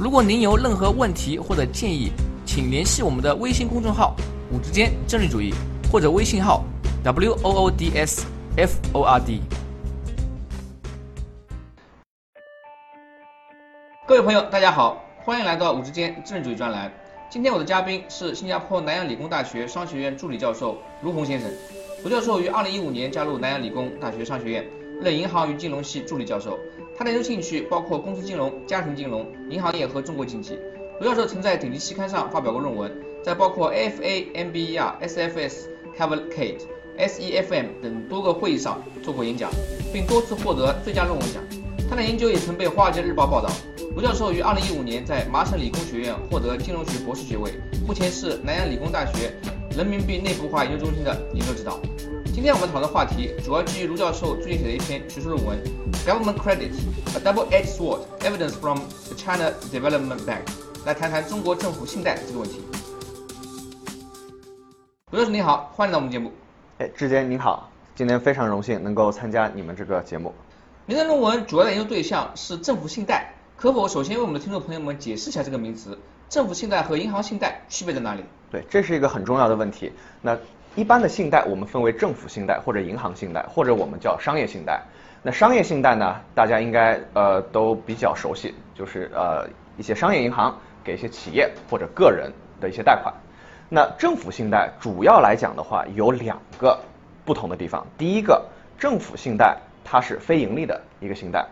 如果您有任何问题或者建议，请联系我们的微信公众号“五之间政治主义”或者微信号 “w o o d s f o r d”。各位朋友，大家好，欢迎来到“五之间政治主义”专栏。今天我的嘉宾是新加坡南洋理工大学商学院助理教授卢红先生。卢教授于2015年加入南洋理工大学商学院，任银行与金融系助理教授。他的研究兴趣包括公司金融、家庭金融、银行业和中国经济。卢教授曾在顶级期刊上发表过论文，在包括 AFA、MBER、SFS、Cavalcade、SEFM 等多个会议上做过演讲，并多次获得最佳论文奖。他的研究也曾被《华尔街日报》报道。卢教授于2015年在麻省理工学院获得金融学博士学位，目前是南洋理工大学人民币内部化研究中心的研究指导。今天我们讨论的话题主要基于卢教授最近写的一篇学术论文《Government Credit: A Double-Edged Sword: Evidence from the China Development Bank》，来谈谈中国政府信贷这个问题。卢教授您好，欢迎来到我们节目。哎，志坚您好，今天非常荣幸能够参加你们这个节目。您的论文主要的研究对象是政府信贷，可否首先为我们的听众朋友们解释一下这个名词？政府信贷和银行信贷区别在哪里？对，这是一个很重要的问题。那一般的信贷我们分为政府信贷或者银行信贷，或者我们叫商业信贷。那商业信贷呢，大家应该呃都比较熟悉，就是呃一些商业银行给一些企业或者个人的一些贷款。那政府信贷主要来讲的话，有两个不同的地方。第一个，政府信贷它是非盈利的一个信贷，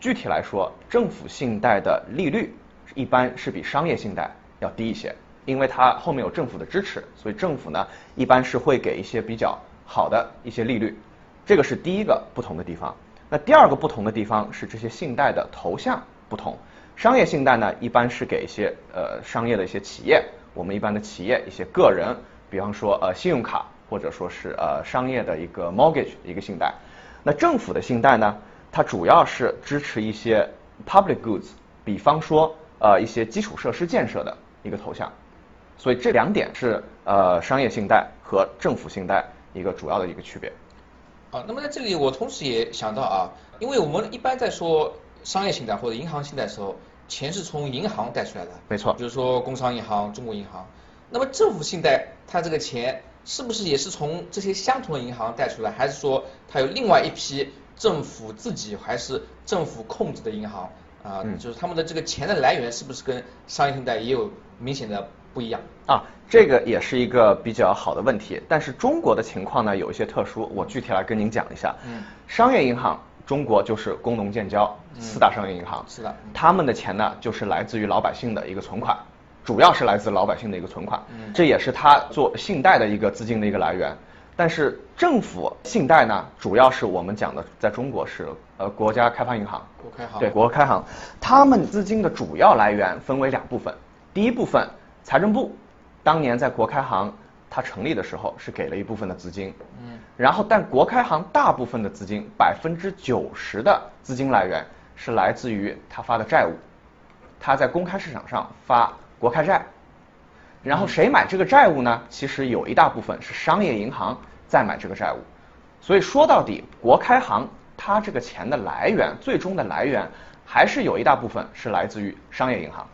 具体来说，政府信贷的利率一般是比商业信贷要低一些。因为它后面有政府的支持，所以政府呢一般是会给一些比较好的一些利率，这个是第一个不同的地方。那第二个不同的地方是这些信贷的投向不同。商业信贷呢一般是给一些呃商业的一些企业，我们一般的企业一些个人，比方说呃信用卡或者说是呃商业的一个 mortgage 一个信贷。那政府的信贷呢，它主要是支持一些 public goods，比方说呃一些基础设施建设的一个投向。所以这两点是呃商业信贷和政府信贷一个主要的一个区别。啊，那么在这里我同时也想到啊，因为我们一般在说商业信贷或者银行信贷的时候，钱是从银行贷出来的。没错。比如说工商银行、中国银行。那么政府信贷它这个钱是不是也是从这些相同的银行贷出来，还是说它有另外一批政府自己还是政府控制的银行啊？就是他们的这个钱的来源是不是跟商业信贷也有明显的？不一样啊，这个也是一个比较好的问题。但是中国的情况呢有一些特殊，我具体来跟您讲一下。嗯，商业银行，中国就是工农建交四大商业银行。是的。他们的钱呢就是来自于老百姓的一个存款，主要是来自老百姓的一个存款。嗯。这也是他做信贷的一个资金的一个来源。但是政府信贷呢，主要是我们讲的，在中国是呃国家开发银行。国开行。对，国开行，他们资金的主要来源分为两部分，第一部分。财政部当年在国开行它成立的时候是给了一部分的资金，嗯，然后但国开行大部分的资金百分之九十的资金来源是来自于他发的债务，他在公开市场上发国开债，然后谁买这个债务呢？其实有一大部分是商业银行在买这个债务，所以说到底国开行它这个钱的来源最终的来源还是有一大部分是来自于商业银行。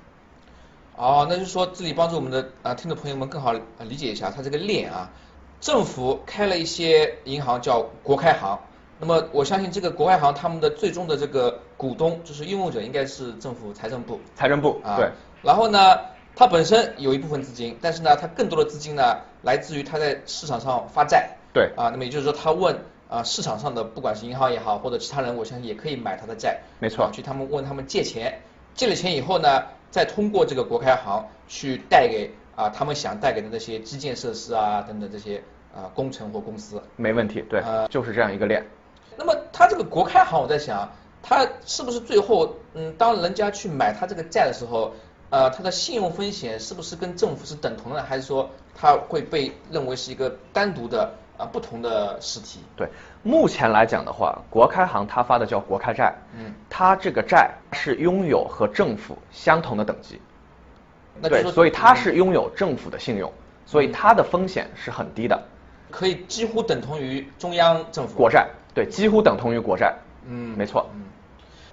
哦，那就是说这里帮助我们的啊听众朋友们更好理解一下，它这个链啊，政府开了一些银行叫国开行，那么我相信这个国开行他们的最终的这个股东就是拥有者应该是政府财政部。财政部啊，对。然后呢，它本身有一部分资金，但是呢，它更多的资金呢来自于它在市场上发债。对。啊，那么也就是说，他问啊市场上的不管是银行也好，或者其他人，我相信也可以买他的债。没错。去他们问他们借钱，借了钱以后呢？再通过这个国开行去贷给啊他们想贷给的那些基建设施啊等等这些啊工程或公司，没问题，对，呃就是这样一个链。那么他这个国开行，我在想，他是不是最后嗯当人家去买他这个债的时候，呃，它的信用风险是不是跟政府是等同的，还是说它会被认为是一个单独的啊不同的实体？对，目前来讲的话，国开行它发的叫国开债，嗯，它这个债是拥有和政府相同的等级，那对，所以它是拥有政府的信用，所以它的风险是很低的，可以几乎等同于中央政府国债，对，几乎等同于国债，嗯，没错，嗯。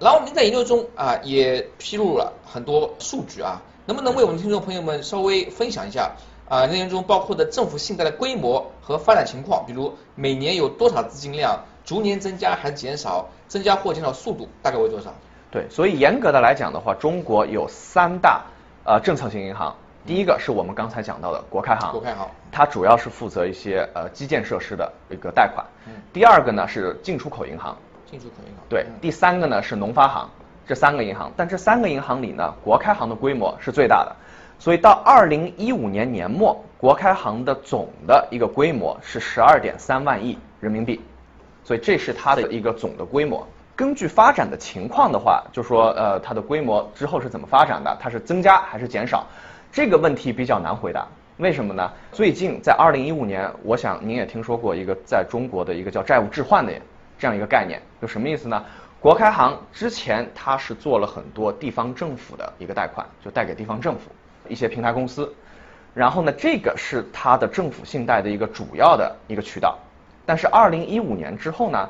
然后您在研究中啊也披露了很多数据啊，能不能为我们听众朋友们稍微分享一下啊内容中包括的政府信贷的规模和发展情况，比如每年有多少资金量，逐年增加还是减少，增加或减少速度大概为多少？对，所以严格的来讲的话，中国有三大呃政策性银行，第一个是我们刚才讲到的国开行，国开行，它主要是负责一些呃基建设施的一个贷款，嗯，第二个呢是进出口银行。进出口银行对，第三个呢是农发行，这三个银行，但这三个银行里呢，国开行的规模是最大的，所以到二零一五年年末，国开行的总的一个规模是十二点三万亿人民币，所以这是它的一个总的规模。根据发展的情况的话，就说呃它的规模之后是怎么发展的，它是增加还是减少，这个问题比较难回答。为什么呢？最近在二零一五年，我想您也听说过一个在中国的一个叫债务置换的。这样一个概念，就什么意思呢？国开行之前它是做了很多地方政府的一个贷款，就贷给地方政府一些平台公司，然后呢，这个是它的政府信贷的一个主要的一个渠道。但是二零一五年之后呢，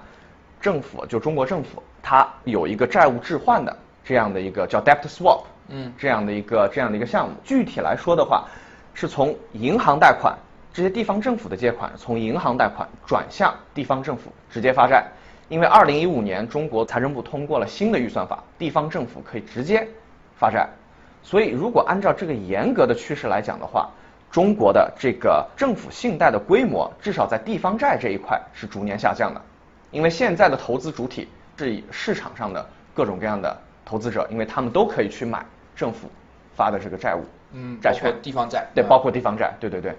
政府就中国政府它有一个债务置换的这样的一个叫 debt swap，嗯，这样的一个这样的一个项目。具体来说的话，是从银行贷款这些地方政府的借款，从银行贷款转向地方政府直接发债。因为二零一五年中国财政部通过了新的预算法，地方政府可以直接发债，所以如果按照这个严格的趋势来讲的话，中国的这个政府信贷的规模，至少在地方债这一块是逐年下降的。因为现在的投资主体是以市场上的各种各样的投资者，因为他们都可以去买政府发的这个债务，嗯，债券，地方债，对，包括地方债，对对对。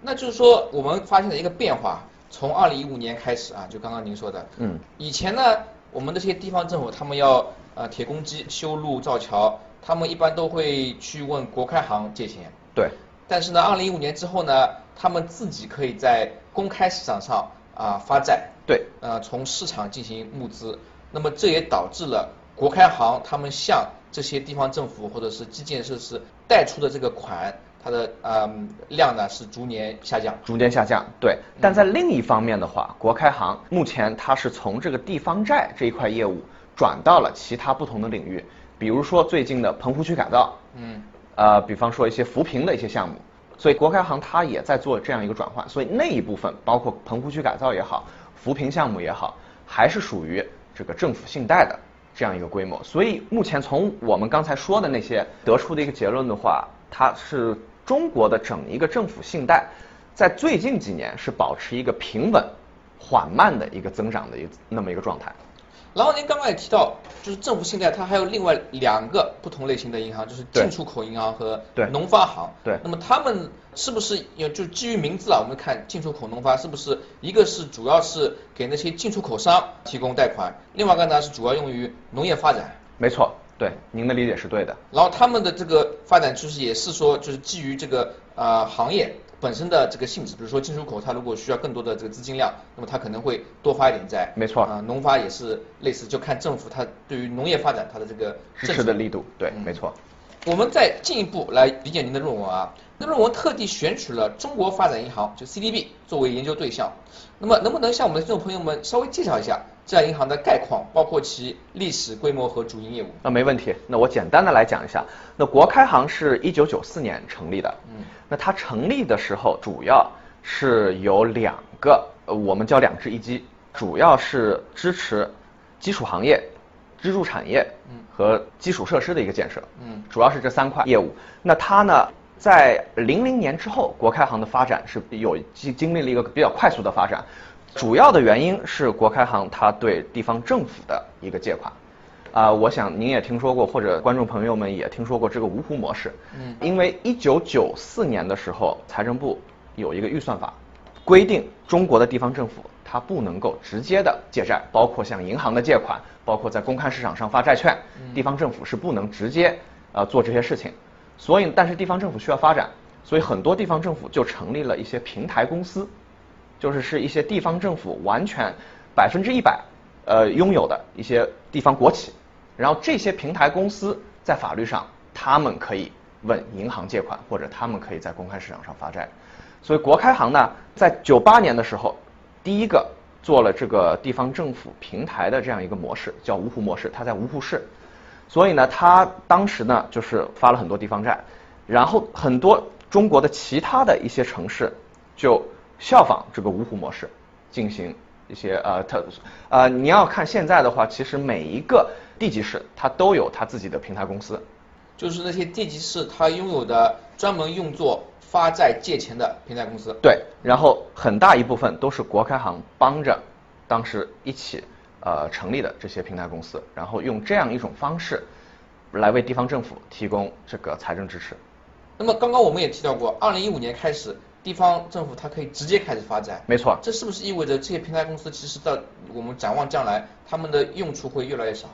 那就是说，我们发现了一个变化。从二零一五年开始啊，就刚刚您说的，嗯，以前呢，我们这些地方政府他们要呃铁公鸡修路造桥，他们一般都会去问国开行借钱。对。但是呢，二零一五年之后呢，他们自己可以在公开市场上啊发债。对。呃，从市场进行募资，那么这也导致了国开行他们向这些地方政府或者是基建设施贷出的这个款。它的嗯量呢是逐年下降，逐年下降，对。但在另一方面的话，国开行目前它是从这个地方债这一块业务转到了其他不同的领域，比如说最近的棚户区改造，嗯，呃，比方说一些扶贫的一些项目，所以国开行它也在做这样一个转换，所以那一部分包括棚户区改造也好，扶贫项目也好，还是属于这个政府信贷的这样一个规模。所以目前从我们刚才说的那些得出的一个结论的话，它是。中国的整一个政府信贷，在最近几年是保持一个平稳、缓慢的一个增长的一个那么一个状态。然后您刚刚也提到，就是政府信贷它还有另外两个不同类型的银行，就是进出口银行和农发行。对。那么他们是不是也就基于名字啊？我们看进出口农发是不是一个是主要是给那些进出口商提供贷款，另外一个呢是主要用于农业发展？没错。对，您的理解是对的。然后他们的这个发展就是也是说，就是基于这个呃行业本身的这个性质，比如说进出口，它如果需要更多的这个资金量，那么它可能会多发一点债。没错。啊，农发也是类似，就看政府它对于农业发展它的这个支持的力度。对，没错。我们再进一步来理解您的论文啊，那论文特地选取了中国发展银行就 CDB 作为研究对象，那么能不能向我们的听众朋友们稍微介绍一下？这家银行的概况，包括其历史规模和主营业务。那没问题，那我简单的来讲一下。那国开行是一九九四年成立的，嗯，那它成立的时候主要是有两个，呃，我们叫两支一基，主要是支持基础行业、支柱产业和基础设施的一个建设，嗯，主要是这三块业务。那它呢，在零零年之后，国开行的发展是有经经历了一个比较快速的发展。主要的原因是国开行它对地方政府的一个借款，啊，我想您也听说过，或者观众朋友们也听说过这个芜湖模式。嗯。因为一九九四年的时候，财政部有一个预算法，规定中国的地方政府它不能够直接的借债，包括向银行的借款，包括在公开市场上发债券，地方政府是不能直接呃做这些事情。所以但是地方政府需要发展，所以很多地方政府就成立了一些平台公司，就是是一些地方政府完全百分之一百呃拥有的一些地方国企，然后这些平台公司在法律上他们可以问银行借款，或者他们可以在公开市场上发债。所以国开行呢，在九八年的时候，第一个做了这个地方政府平台的这样一个模式，叫芜湖模式，它在芜湖市。所以呢，它当时呢就是发了很多地方债，然后很多中国的其他的一些城市就效仿这个芜湖模式进行一些呃特呃你要看现在的话，其实每一个地级市它都有它自己的平台公司。就是那些地级市它拥有的专门用作发债借钱的平台公司。对，然后很大一部分都是国开行帮着当时一起呃成立的这些平台公司，然后用这样一种方式来为地方政府提供这个财政支持。那么刚刚我们也提到过，二零一五年开始，地方政府它可以直接开始发债。没错。这是不是意味着这些平台公司其实到我们展望将来，他们的用处会越来越少？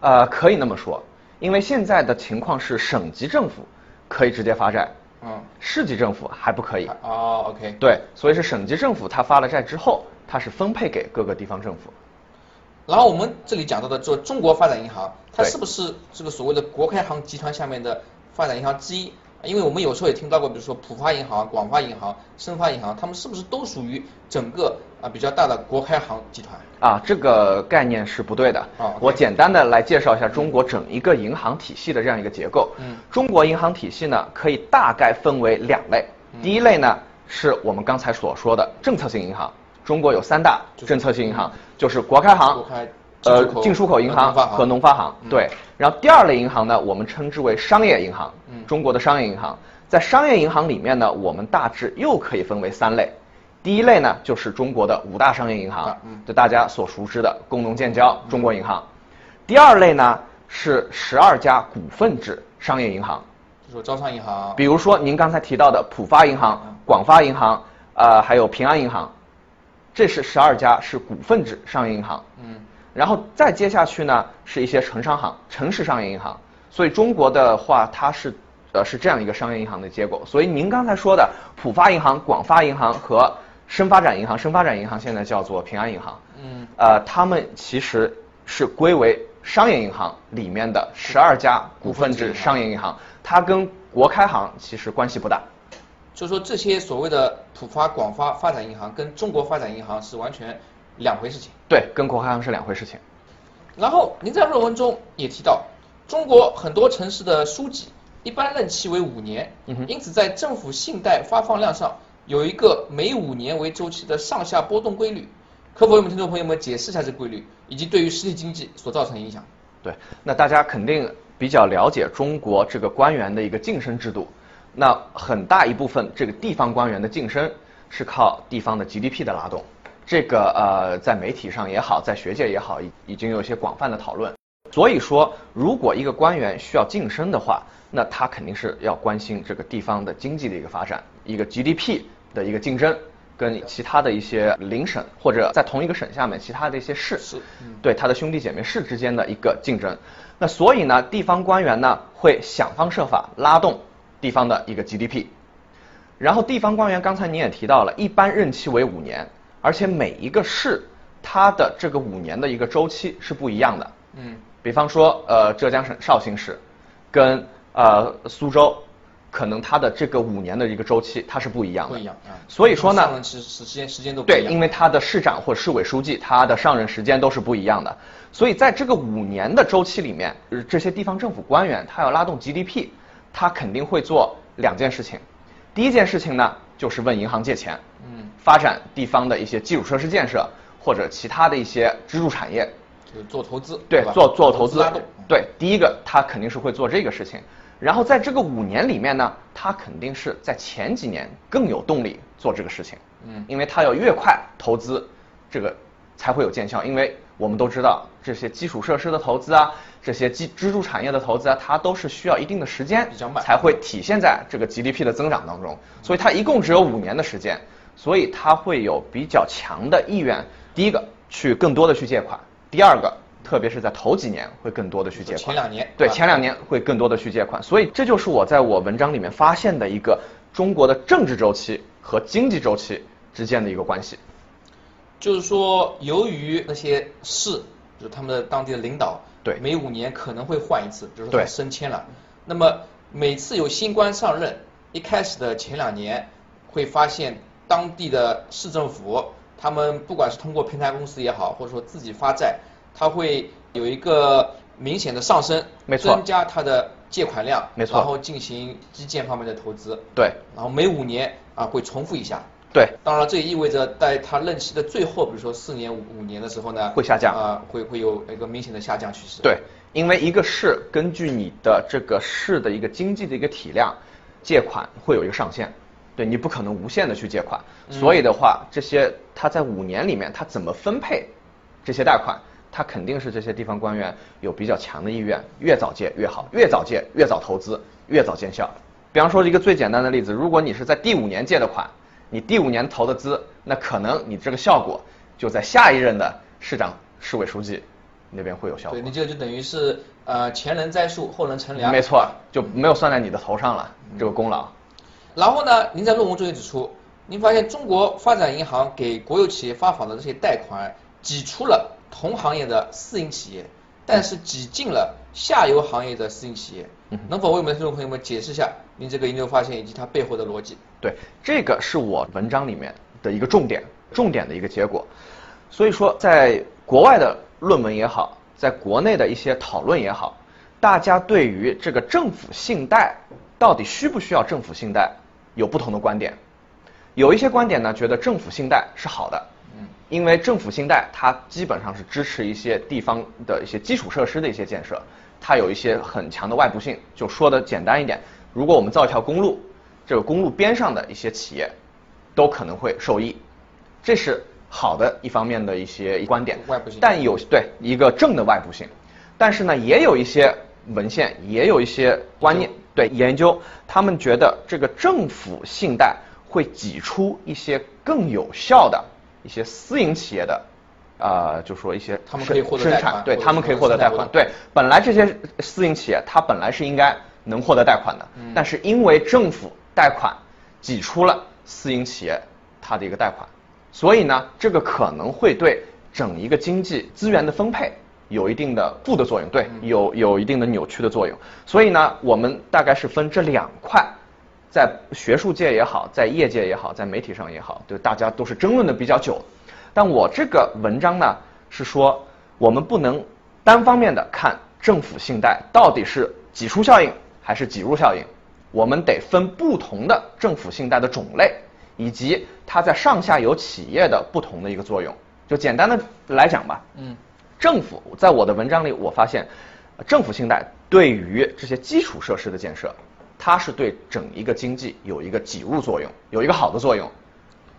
呃，可以那么说。因为现在的情况是省级政府可以直接发债，嗯，市级政府还不可以。哦，OK。对，所以是省级政府它发了债之后，它是分配给各个地方政府。然后我们这里讲到的做中国发展银行，它是不是这个所谓的国开行集团下面的发展银行之一？因为我们有时候也听到过，比如说浦发银行、广发银行、申发银行，他们是不是都属于整个啊比较大的国开行集团？啊，这个概念是不对的。啊，我简单的来介绍一下中国整一个银行体系的这样一个结构。嗯，中国银行体系呢，可以大概分为两类。第一类呢，是我们刚才所说的政策性银行。中国有三大政策性银行，就是国开行。呃，进出口银行和农发行，对。然后第二类银行呢，我们称之为商业银行，中国的商业银行。在商业银行里面呢，我们大致又可以分为三类。第一类呢，就是中国的五大商业银行，就大家所熟知的工农建交、中国银行。第二类呢，是十二家股份制商业银行，就说招商银行，比如说您刚才提到的浦发银行、广发银行，呃，还有平安银行，这是十二家是股份制商业银行。嗯。然后再接下去呢，是一些城商行、城市商业银行。所以中国的话，它是呃是这样一个商业银行的结构。所以您刚才说的浦发银行、广发银行和深发展银行，深发展银行现在叫做平安银行。嗯。呃，他们其实是归为商业银行里面的十二家股份制商业银行，它跟国开行其实关系不大。就说这些所谓的浦发、广发发展银行跟中国发展银行是完全。两回事情，对，跟国开行是两回事情。然后您在论文中也提到，中国很多城市的书记一般任期为五年，因此在政府信贷发放量上有一个每五年为周期的上下波动规律。可否为我们听众朋友们解释一下这个规律，以及对于实体经济所造成的影响？对，那大家肯定比较了解中国这个官员的一个晋升制度。那很大一部分这个地方官员的晋升是靠地方的 GDP 的拉动。这个呃，在媒体上也好，在学界也好，已已经有一些广泛的讨论。所以说，如果一个官员需要晋升的话，那他肯定是要关心这个地方的经济的一个发展，一个 GDP 的一个竞争，跟其他的一些邻省或者在同一个省下面其他的一些市，对他的兄弟姐妹市之间的一个竞争。那所以呢，地方官员呢会想方设法拉动地方的一个 GDP。然后地方官员刚才你也提到了，一般任期为五年。而且每一个市，它的这个五年的一个周期是不一样的。嗯，比方说，呃，浙江省绍兴市，跟呃苏州，可能它的这个五年的一个周期它是不一样的。不一样啊。所以说呢，时时间时间都对，因为它的市长或市委书记他的上任时间都是不一样的。所以在这个五年的周期里面，这些地方政府官员他要拉动 GDP，他肯定会做两件事情。第一件事情呢，就是问银行借钱。嗯，发展地方的一些基础设施建设或者其他的一些支柱产业，就是做投资，对，做做投资，对，第一个他肯定是会做这个事情，然后在这个五年里面呢，他肯定是在前几年更有动力做这个事情，嗯，因为他要越快投资，这个才会有见效，因为我们都知道这些基础设施的投资啊，这些基支柱产业的投资啊，它都是需要一定的时间才会体现在这个 GDP 的增长当中，所以它一共只有五年的时间。所以他会有比较强的意愿，第一个去更多的去借款，第二个特别是在头几年会更多的去借款。前两年。对，前两年会更多的去借款，所以这就是我在我文章里面发现的一个中国的政治周期和经济周期之间的一个关系。就是说，由于那些市，就是他们的当地的领导，对，每五年可能会换一次，比如说他升迁了，那么每次有新官上任，一开始的前两年会发现当地的市政府，他们不管是通过平台公司也好，或者说自己发债，它会有一个明显的上升，没错，增加它的借款量，没错，然后进行基建方面的投资，对，然后每五年啊会重复一下。对，当然这也意味着在他任期的最后，比如说四年五五年的时候呢，会下降。啊，会会有一个明显的下降趋势。对，因为一个市根据你的这个市的一个经济的一个体量，借款会有一个上限，对你不可能无限的去借款，所以的话，这些他在五年里面他怎么分配这些贷款，他肯定是这些地方官员有比较强的意愿，越早借越好，越早借越早投资，越早见效。比方说一个最简单的例子，如果你是在第五年借的款。你第五年投的资，那可能你这个效果就在下一任的市长、市委书记那边会有效果。对你这个就等于是呃前人栽树，后人乘凉。没错，就没有算在你的头上了这个功劳。然后呢，您在论文中也指出，您发现中国发展银行给国有企业发放的这些贷款，挤出了同行业的私营企业，但是挤进了下游行业的私营企业。能否为我们的听众朋友们解释一下您这个研究发现以及它背后的逻辑？对，这个是我文章里面的一个重点，重点的一个结果。所以说，在国外的论文也好，在国内的一些讨论也好，大家对于这个政府信贷到底需不需要政府信贷有不同的观点。有一些观点呢，觉得政府信贷是好的，嗯，因为政府信贷它基本上是支持一些地方的一些基础设施的一些建设。它有一些很强的外部性，就说的简单一点，如果我们造一条公路，这个公路边上的一些企业都可能会受益，这是好的一方面的一些观点。外部性。但有对一个正的外部性，但是呢，也有一些文献，也有一些观念，对研究，他们觉得这个政府信贷会挤出一些更有效的一些私营企业的。啊，就说一些他们可以获得贷款，对他们可以获得贷款，对，本来这些私营企业它本来是应该能获得贷款的，但是因为政府贷款挤出了私营企业它的一个贷款，所以呢，这个可能会对整一个经济资源的分配有一定的负的作用，对，有有一定的扭曲的作用，所以呢，我们大概是分这两块，在学术界也好，在业界也好，在媒体上也好，对大家都是争论的比较久。但我这个文章呢，是说我们不能单方面的看政府信贷到底是挤出效应还是挤入效应，我们得分不同的政府信贷的种类，以及它在上下游企业的不同的一个作用。就简单的来讲吧，嗯，政府在我的文章里，我发现政府信贷对于这些基础设施的建设，它是对整一个经济有一个挤入作用，有一个好的作用。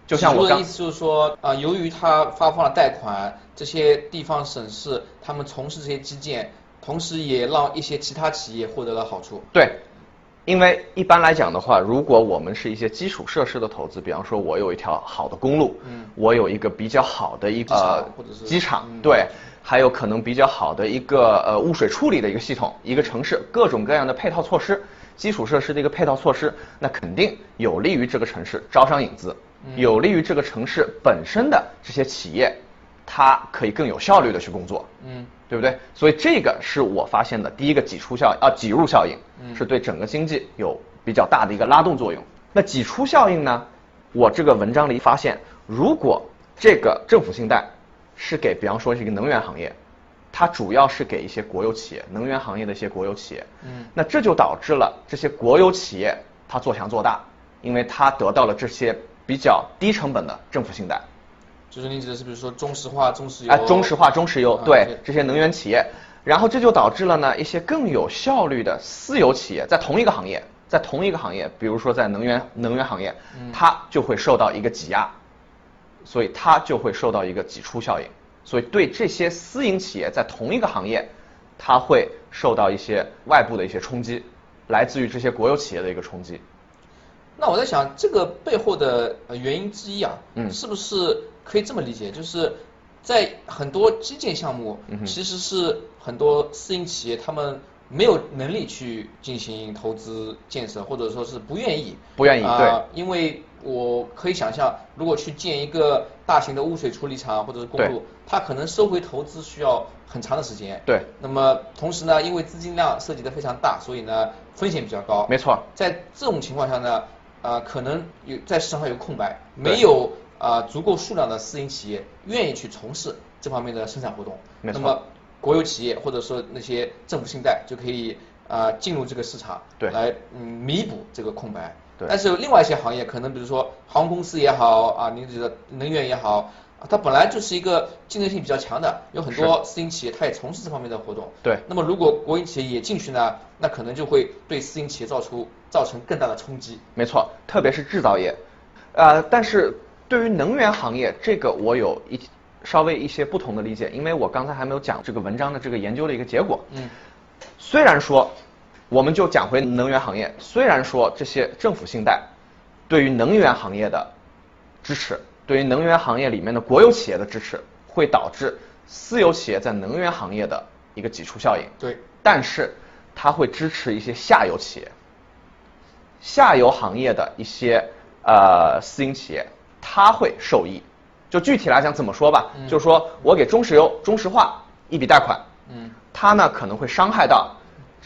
就像我的意思就是说，啊，由于它发放了贷款，这些地方省市他们从事这些基建，同时也让一些其他企业获得了好处。对，因为一般来讲的话，如果我们是一些基础设施的投资，比方说我有一条好的公路，嗯，我有一个比较好的一个机场，对，还有可能比较好的一个呃污水处理的一个系统，一个城市各种各样的配套措施，基础设施的一个配套措施，那肯定有利于这个城市招商引资。有利于这个城市本身的这些企业，它可以更有效率的去工作，嗯，对不对？所以这个是我发现的第一个挤出效啊挤入效应，是对整个经济有比较大的一个拉动作用。那挤出效应呢？我这个文章里发现，如果这个政府信贷是给，比方说是一个能源行业，它主要是给一些国有企业，能源行业的一些国有企业，嗯，那这就导致了这些国有企业它做强做大，因为它得到了这些。比较低成本的政府信贷，就是你指的是比如说中石化、中石油，哎，中石化、中石油，对这些能源企业，然后这就导致了呢一些更有效率的私有企业在同一个行业，在同一个行业，比如说在能源能源行业，它就会受到一个挤压，所以它就会受到一个挤出效应，所以对这些私营企业在同一个行业，它会受到一些外部的一些冲击，来自于这些国有企业的一个冲击。那我在想，这个背后的原因之一啊，嗯，是不是可以这么理解？就是在很多基建项目，其实是很多私营企业他们没有能力去进行投资建设，或者说是不愿意。不愿意，对。因为我可以想象，如果去建一个大型的污水处理厂或者是公路，它可能收回投资需要很长的时间。对。那么同时呢，因为资金量涉及的非常大，所以呢风险比较高。没错。在这种情况下呢，呃，可能有在市场上有空白，没有。啊，足够数量的私营企业愿意去从事这方面的生产活动，那么国有企业或者说那些政府信贷就可以啊进入这个市场，对，来嗯弥补这个空白。对。但是另外一些行业，可能比如说航空公司也好啊，您觉得能源也好，它本来就是一个竞争性比较强的，有很多私营企业它也从事这方面的活动。对。那么如果国营企业也进去呢，那可能就会对私营企业造出造成更大的冲击。没错，特别是制造业，呃，但是。对于能源行业，这个我有一稍微一些不同的理解，因为我刚才还没有讲这个文章的这个研究的一个结果。嗯。虽然说，我们就讲回能源行业，虽然说这些政府信贷对于能源行业的支持，对于能源行业里面的国有企业的支持，会导致私有企业在能源行业的一个挤出效应。对。但是它会支持一些下游企业，下游行业的一些呃私营企业。它会受益，就具体来讲怎么说吧，就是说我给中石油、中石化一笔贷款，嗯，它呢可能会伤害到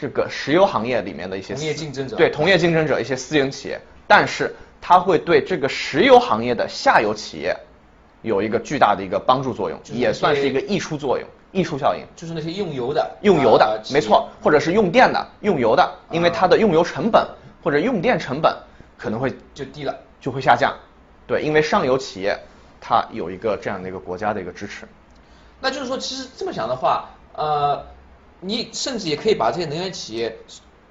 这个石油行业里面的一些同业竞争者，对同业竞争者一些私营企业，但是它会对这个石油行业的下游企业有一个巨大的一个帮助作用，也算是一个溢出作用、溢出效应。就是那些用油的，用油的，没错，或者是用电的，用油的，因为它的用油成本或者用电成本可能会就低了，就会下降。对，因为上游企业它有一个这样的一个国家的一个支持，那就是说，其实这么讲的话，呃，你甚至也可以把这些能源企业，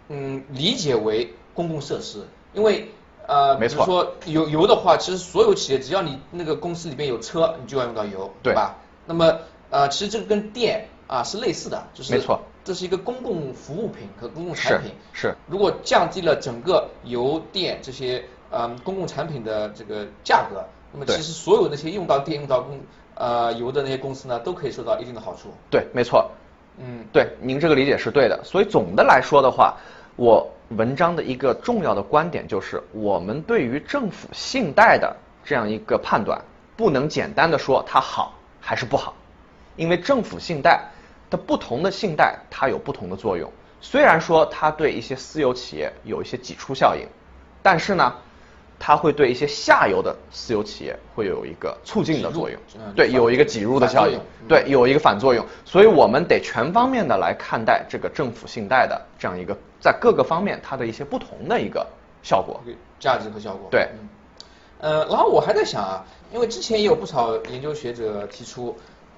嗯，理解为公共设施，因为呃，比如说油油的话，其实所有企业只要你那个公司里面有车，你就要用到油，对吧？那么呃，其实这个跟电啊是类似的，就是没错，这是一个公共服务品和公共产品，是。如果降低了整个油电这些。嗯，公共产品的这个价格，那么其实所有那些用到电、用到公呃油的那些公司呢，都可以受到一定的好处。对，没错。嗯，对，您这个理解是对的。所以总的来说的话，我文章的一个重要的观点就是，我们对于政府信贷的这样一个判断，不能简单的说它好还是不好，因为政府信贷的不同的信贷它有不同的作用。虽然说它对一些私有企业有一些挤出效应，但是呢。它会对一些下游的私有企业会有一个促进的作用，对，有一个挤入的效应，对，有一个反作用，所以我们得全方面的来看待这个政府信贷的这样一个在各个方面它的一些不同的一个效果、价值和效果。对，呃，然后我还在想啊，因为之前也有不少研究学者提出，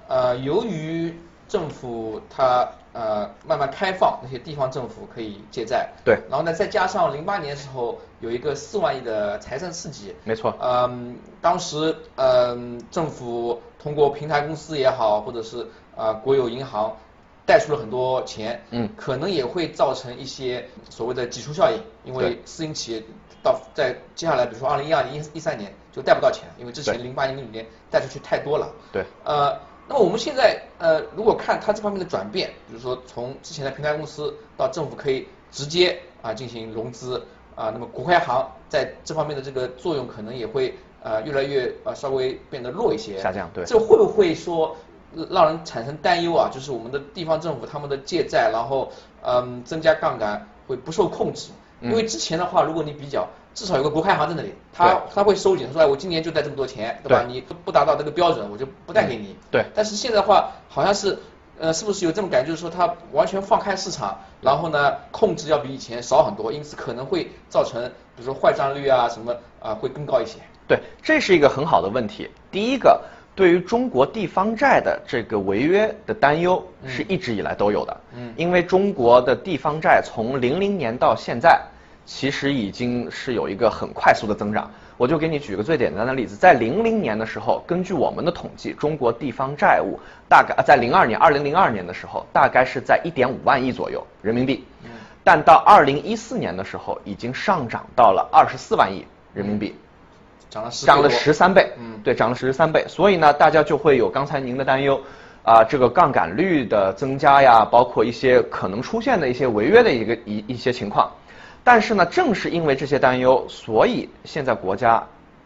呃，由于政府它呃慢慢开放，那些地方政府可以借债，对，然后呢再加上零八年的时候有一个四万亿的财政刺激，没错，嗯，当时嗯政府通过平台公司也好，或者是呃国有银行贷出了很多钱，嗯，可能也会造成一些所谓的挤出效应，因为私营企业到在接下来比如说二零一二年、一一三年就贷不到钱，因为之前零八年、零五年贷出去太多了，对，呃。那么我们现在呃，如果看它这方面的转变，比如说从之前的平台公司到政府可以直接啊进行融资啊，那么国开行在这方面的这个作用可能也会呃越来越呃稍微变得弱一些，下降，对，这会不会说让人产生担忧啊？就是我们的地方政府他们的借债，然后嗯增加杠杆会不受控制，因为之前的话，如果你比较。至少有个国开行在那里，他他会收紧，他说哎，我今年就贷这么多钱，对吧？你不达到这个标准，我就不贷给你。对。但是现在的话，好像是，呃，是不是有这种感觉，就是说他完全放开市场，然后呢，控制要比以前少很多，因此可能会造成，比如说坏账率啊什么啊会更高一些。对，这是一个很好的问题。第一个，对于中国地方债的这个违约的担忧是一直以来都有的。嗯。因为中国的地方债从零零年到现在。其实已经是有一个很快速的增长，我就给你举个最简单的例子，在零零年的时候，根据我们的统计，中国地方债务大概在零二年，二零零二年的时候，大概是在一点五万亿左右人民币，但到二零一四年的时候，已经上涨到了二十四万亿人民币，涨了十涨了十三倍，嗯，对，涨了十三倍，所以呢，大家就会有刚才您的担忧，啊，这个杠杆率的增加呀，包括一些可能出现的一些违约的一个一一些情况，但是呢，正是因为这些担忧，所以现在国家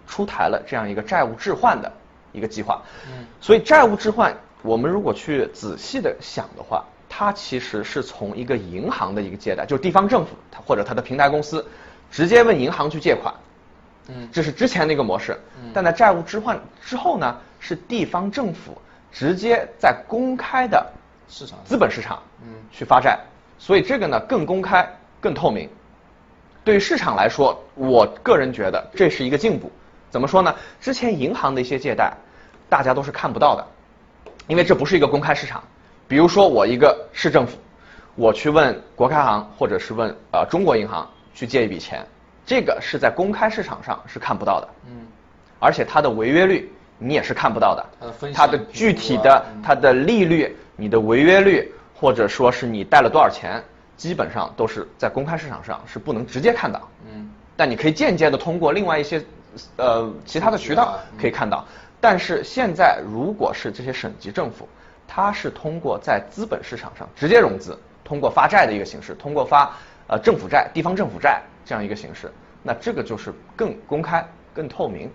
出台了这样一个债务置换的一个计划，嗯，所以债务置换，我们如果去仔细的想的话，它其实是从一个银行的一个借贷，就是地方政府它或者它的平台公司，直接问银行去借款。嗯，这是之前的一个模式。嗯，但在债务置换之后呢，是地方政府直接在公开的市场资本市场，嗯，去发债，所以这个呢更公开、更透明。对于市场来说，我个人觉得这是一个进步。怎么说呢？之前银行的一些借贷，大家都是看不到的，因为这不是一个公开市场。比如说我一个市政府，我去问国开行或者是问呃中国银行去借一笔钱。这个是在公开市场上是看不到的，嗯，而且它的违约率你也是看不到的，它的分析它的具体的它的利率、你的违约率，或者说是你贷了多少钱，基本上都是在公开市场上是不能直接看到，嗯，但你可以间接的通过另外一些呃其他的渠道可以看到，但是现在如果是这些省级政府，它是通过在资本市场上直接融资，通过发债的一个形式，通过发呃政府债、地方政府债。这样一个形式，那这个就是更公开、更透明。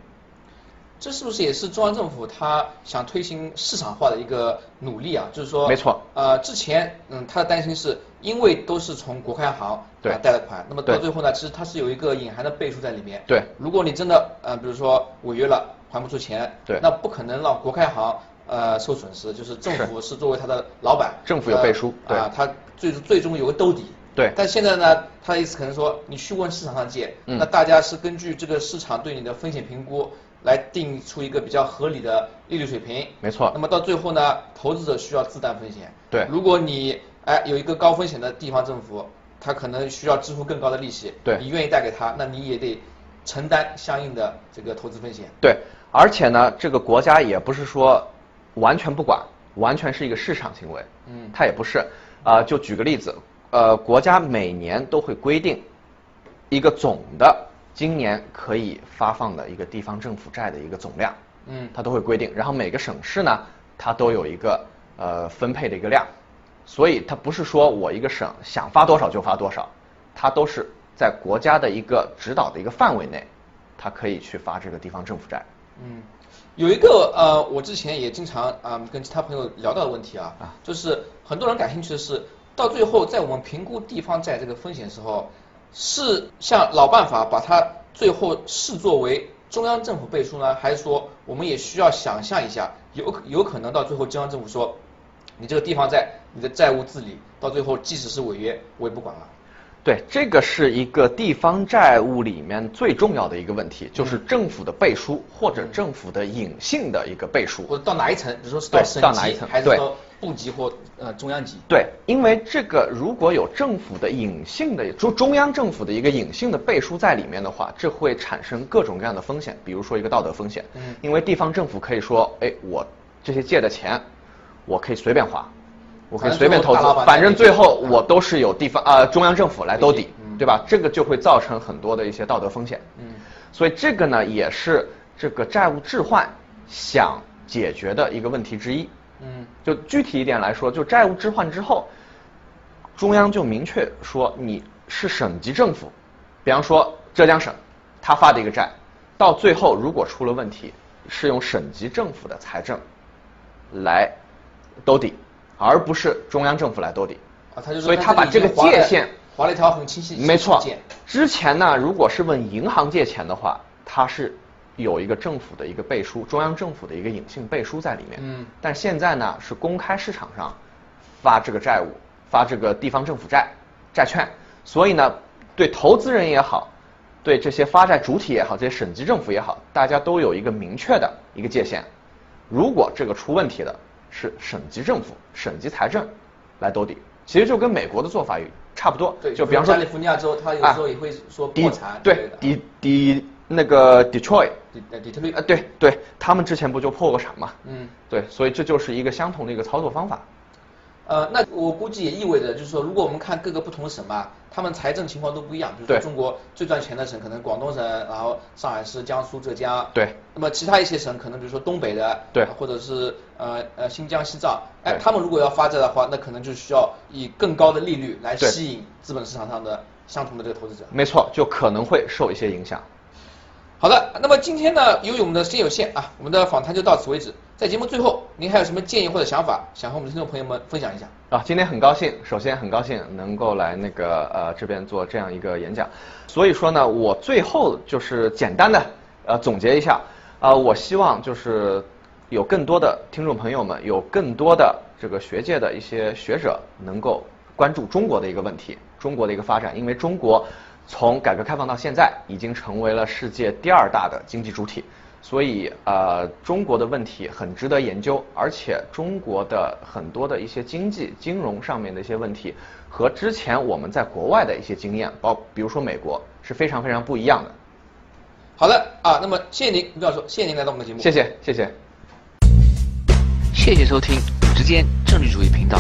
这是不是也是中央政府他想推行市场化的一个努力啊？就是说，没错。呃，之前嗯，他的担心是因为都是从国开行对贷的款，那么到最后呢，其实它是有一个隐含的背书在里面。对。如果你真的呃，比如说违约了，还不出钱，对，那不可能让国开行呃受损失，就是政府是作为他的老板，政府有背书，对啊，他最最终有个兜底。对，但现在呢，他的意思可能说，你去问市场上借，那大家是根据这个市场对你的风险评估来定出一个比较合理的利率水平。没错。那么到最后呢，投资者需要自担风险。对。如果你哎有一个高风险的地方政府，他可能需要支付更高的利息。对。你愿意贷给他，那你也得承担相应的这个投资风险。对。而且呢，这个国家也不是说完全不管，完全是一个市场行为。嗯。它也不是。啊，就举个例子。呃，国家每年都会规定一个总的今年可以发放的一个地方政府债的一个总量，嗯，它都会规定。然后每个省市呢，它都有一个呃分配的一个量，所以它不是说我一个省想发多少就发多少，它都是在国家的一个指导的一个范围内，它可以去发这个地方政府债。嗯，有一个呃，我之前也经常啊跟其他朋友聊到的问题啊，就是很多人感兴趣的是。到最后，在我们评估地方债这个风险时候，是像老办法把它最后视作为中央政府背书呢，还是说我们也需要想象一下，有有可能到最后中央政府说，你这个地方债，你的债务治理到最后即使是违约，我也不管了。对，这个是一个地方债务里面最重要的一个问题，就是政府的背书或者政府的隐性的一个背书，或者到哪一层，比如说是到省级还是到部级或呃中央级？对，因为这个如果有政府的隐性的中中央政府的一个隐性的背书在里面的话，这会产生各种各样的风险，比如说一个道德风险，嗯，因为地方政府可以说，哎，我这些借的钱，我可以随便花。我可以随便投资，反正最后我都是有地方啊中央政府来兜底，对吧？这个就会造成很多的一些道德风险。嗯，所以这个呢也是这个债务置换想解决的一个问题之一。嗯，就具体一点来说，就债务置换之后，中央就明确说你是省级政府，比方说浙江省，他发的一个债，到最后如果出了问题，是用省级政府的财政来兜底。而不是中央政府来兜底啊，他就所以他把这个界限划了一条很清晰。没错，之前呢，如果是问银行借钱的话，它是有一个政府的一个背书，中央政府的一个隐性背书在里面。嗯。但现在呢，是公开市场上发这个债务，发这个地方政府债债券，所以呢，对投资人也好，对这些发债主体也好，这些省级政府也好，大家都有一个明确的一个界限。如果这个出问题的。是省级政府、省级财政来兜底，其实就跟美国的做法也差不多。对，就比方说加利福尼亚州，他有时候也会说破产。对，底底那个 Detroit，底底特律。呃，对对，他们之前不就破过产嘛？嗯。对，所以这就是一个相同的一个操作方法。呃，那我估计也意味着，就是说，如果我们看各个不同的省吧，他们财政情况都不一样。比如说中国最赚钱的省可能广东省，然后上海市、江苏、浙江。对。那么其他一些省可能比如说东北的。对。或者是呃呃新疆、西藏，哎，他们如果要发债的话，那可能就需要以更高的利率来吸引资本市场上的相同的这个投资者。没错，就可能会受一些影响。好的，那么今天呢，由于我们的时间有限啊，我们的访谈就到此为止。在节目最后，您还有什么建议或者想法，想和我们的听众朋友们分享一下？啊，今天很高兴，首先很高兴能够来那个呃这边做这样一个演讲。所以说呢，我最后就是简单的呃总结一下啊，我希望就是有更多的听众朋友们，有更多的这个学界的一些学者能够关注中国的一个问题，中国的一个发展，因为中国。从改革开放到现在，已经成为了世界第二大的经济主体，所以呃，中国的问题很值得研究，而且中国的很多的一些经济、金融上面的一些问题，和之前我们在国外的一些经验，包比如说美国，是非常非常不一样的。好的啊，那么谢谢您，吴教授，谢谢您来到我们的节目。谢谢，谢谢。谢谢收听五之间政治主义频道。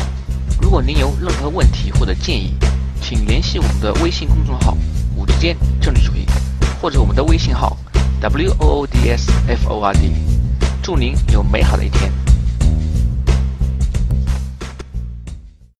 如果您有任何问题或者建议，请联系我们的微信公众号。五之间政治主义，或者我们的微信号 w o o d s f o r d，祝您有美好的一天。